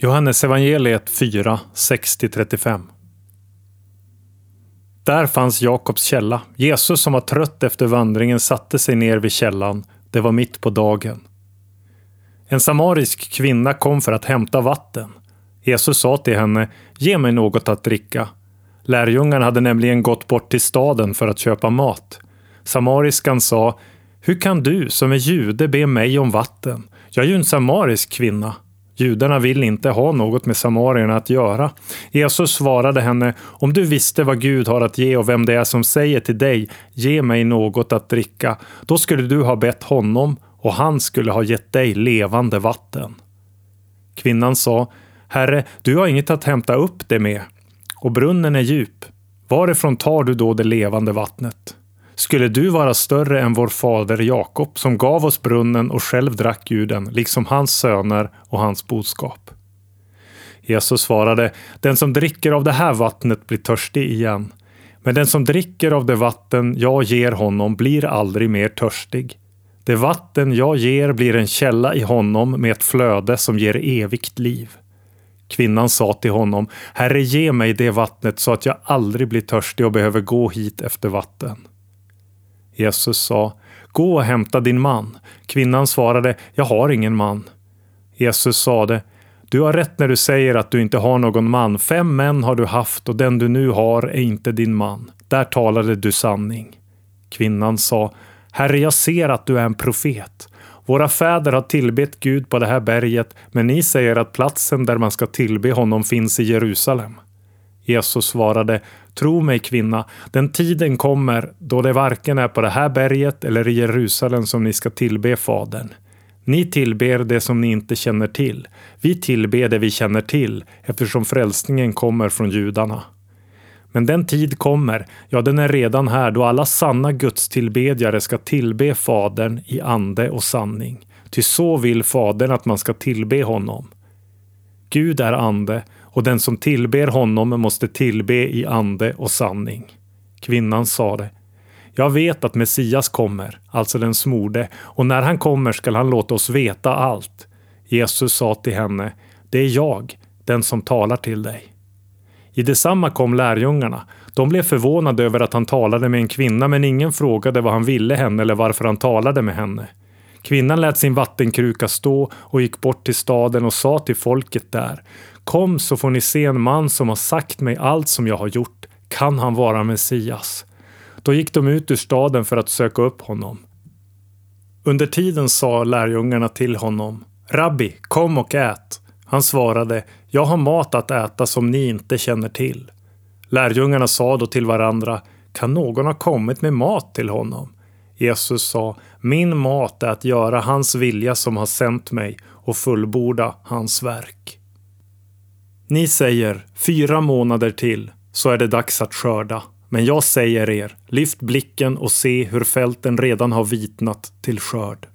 Johannes evangeliet 4, 60-35. Där fanns Jakobs källa. Jesus som var trött efter vandringen satte sig ner vid källan. Det var mitt på dagen. En samarisk kvinna kom för att hämta vatten. Jesus sa till henne, ge mig något att dricka. Lärjungarna hade nämligen gått bort till staden för att köpa mat. Samariskan sa, hur kan du som är jude be mig om vatten? Jag är ju en samarisk kvinna. Judarna vill inte ha något med samarierna att göra. Jesus svarade henne, om du visste vad Gud har att ge och vem det är som säger till dig, ge mig något att dricka, då skulle du ha bett honom och han skulle ha gett dig levande vatten. Kvinnan sa, Herre, du har inget att hämta upp det med och brunnen är djup. Varifrån tar du då det levande vattnet? Skulle du vara större än vår fader Jakob som gav oss brunnen och själv drack ur den, liksom hans söner och hans boskap? Jesus svarade, den som dricker av det här vattnet blir törstig igen. Men den som dricker av det vatten jag ger honom blir aldrig mer törstig. Det vatten jag ger blir en källa i honom med ett flöde som ger evigt liv. Kvinnan sa till honom, Herre ge mig det vattnet så att jag aldrig blir törstig och behöver gå hit efter vatten. Jesus sa, gå och hämta din man. Kvinnan svarade, jag har ingen man. Jesus sade, du har rätt när du säger att du inte har någon man. Fem män har du haft och den du nu har är inte din man. Där talade du sanning. Kvinnan sa, Herre, jag ser att du är en profet. Våra fäder har tillbett Gud på det här berget, men ni säger att platsen där man ska tillbe honom finns i Jerusalem. Jesus svarade, Tro mig kvinna, den tiden kommer då det varken är på det här berget eller i Jerusalem som ni ska tillbe Fadern. Ni tillber det som ni inte känner till. Vi tillber det vi känner till eftersom frälsningen kommer från judarna. Men den tid kommer, ja den är redan här, då alla sanna gudstillbedjare ska tillbe Fadern i ande och sanning. Ty så vill Fadern att man ska tillbe honom. Gud är ande och den som tillber honom måste tillbe i ande och sanning. Kvinnan sade, jag vet att Messias kommer, alltså den smorde, och när han kommer skall han låta oss veta allt. Jesus sa till henne, det är jag, den som talar till dig. I detsamma kom lärjungarna. De blev förvånade över att han talade med en kvinna, men ingen frågade vad han ville henne eller varför han talade med henne. Kvinnan lät sin vattenkruka stå och gick bort till staden och sa till folket där. Kom så får ni se en man som har sagt mig allt som jag har gjort. Kan han vara Messias? Då gick de ut ur staden för att söka upp honom. Under tiden sa lärjungarna till honom. Rabbi, kom och ät. Han svarade, jag har mat att äta som ni inte känner till. Lärjungarna sa då till varandra, kan någon ha kommit med mat till honom? Jesus sa, min mat är att göra hans vilja som har sänt mig och fullborda hans verk. Ni säger, fyra månader till, så är det dags att skörda. Men jag säger er, lyft blicken och se hur fälten redan har vitnat till skörd.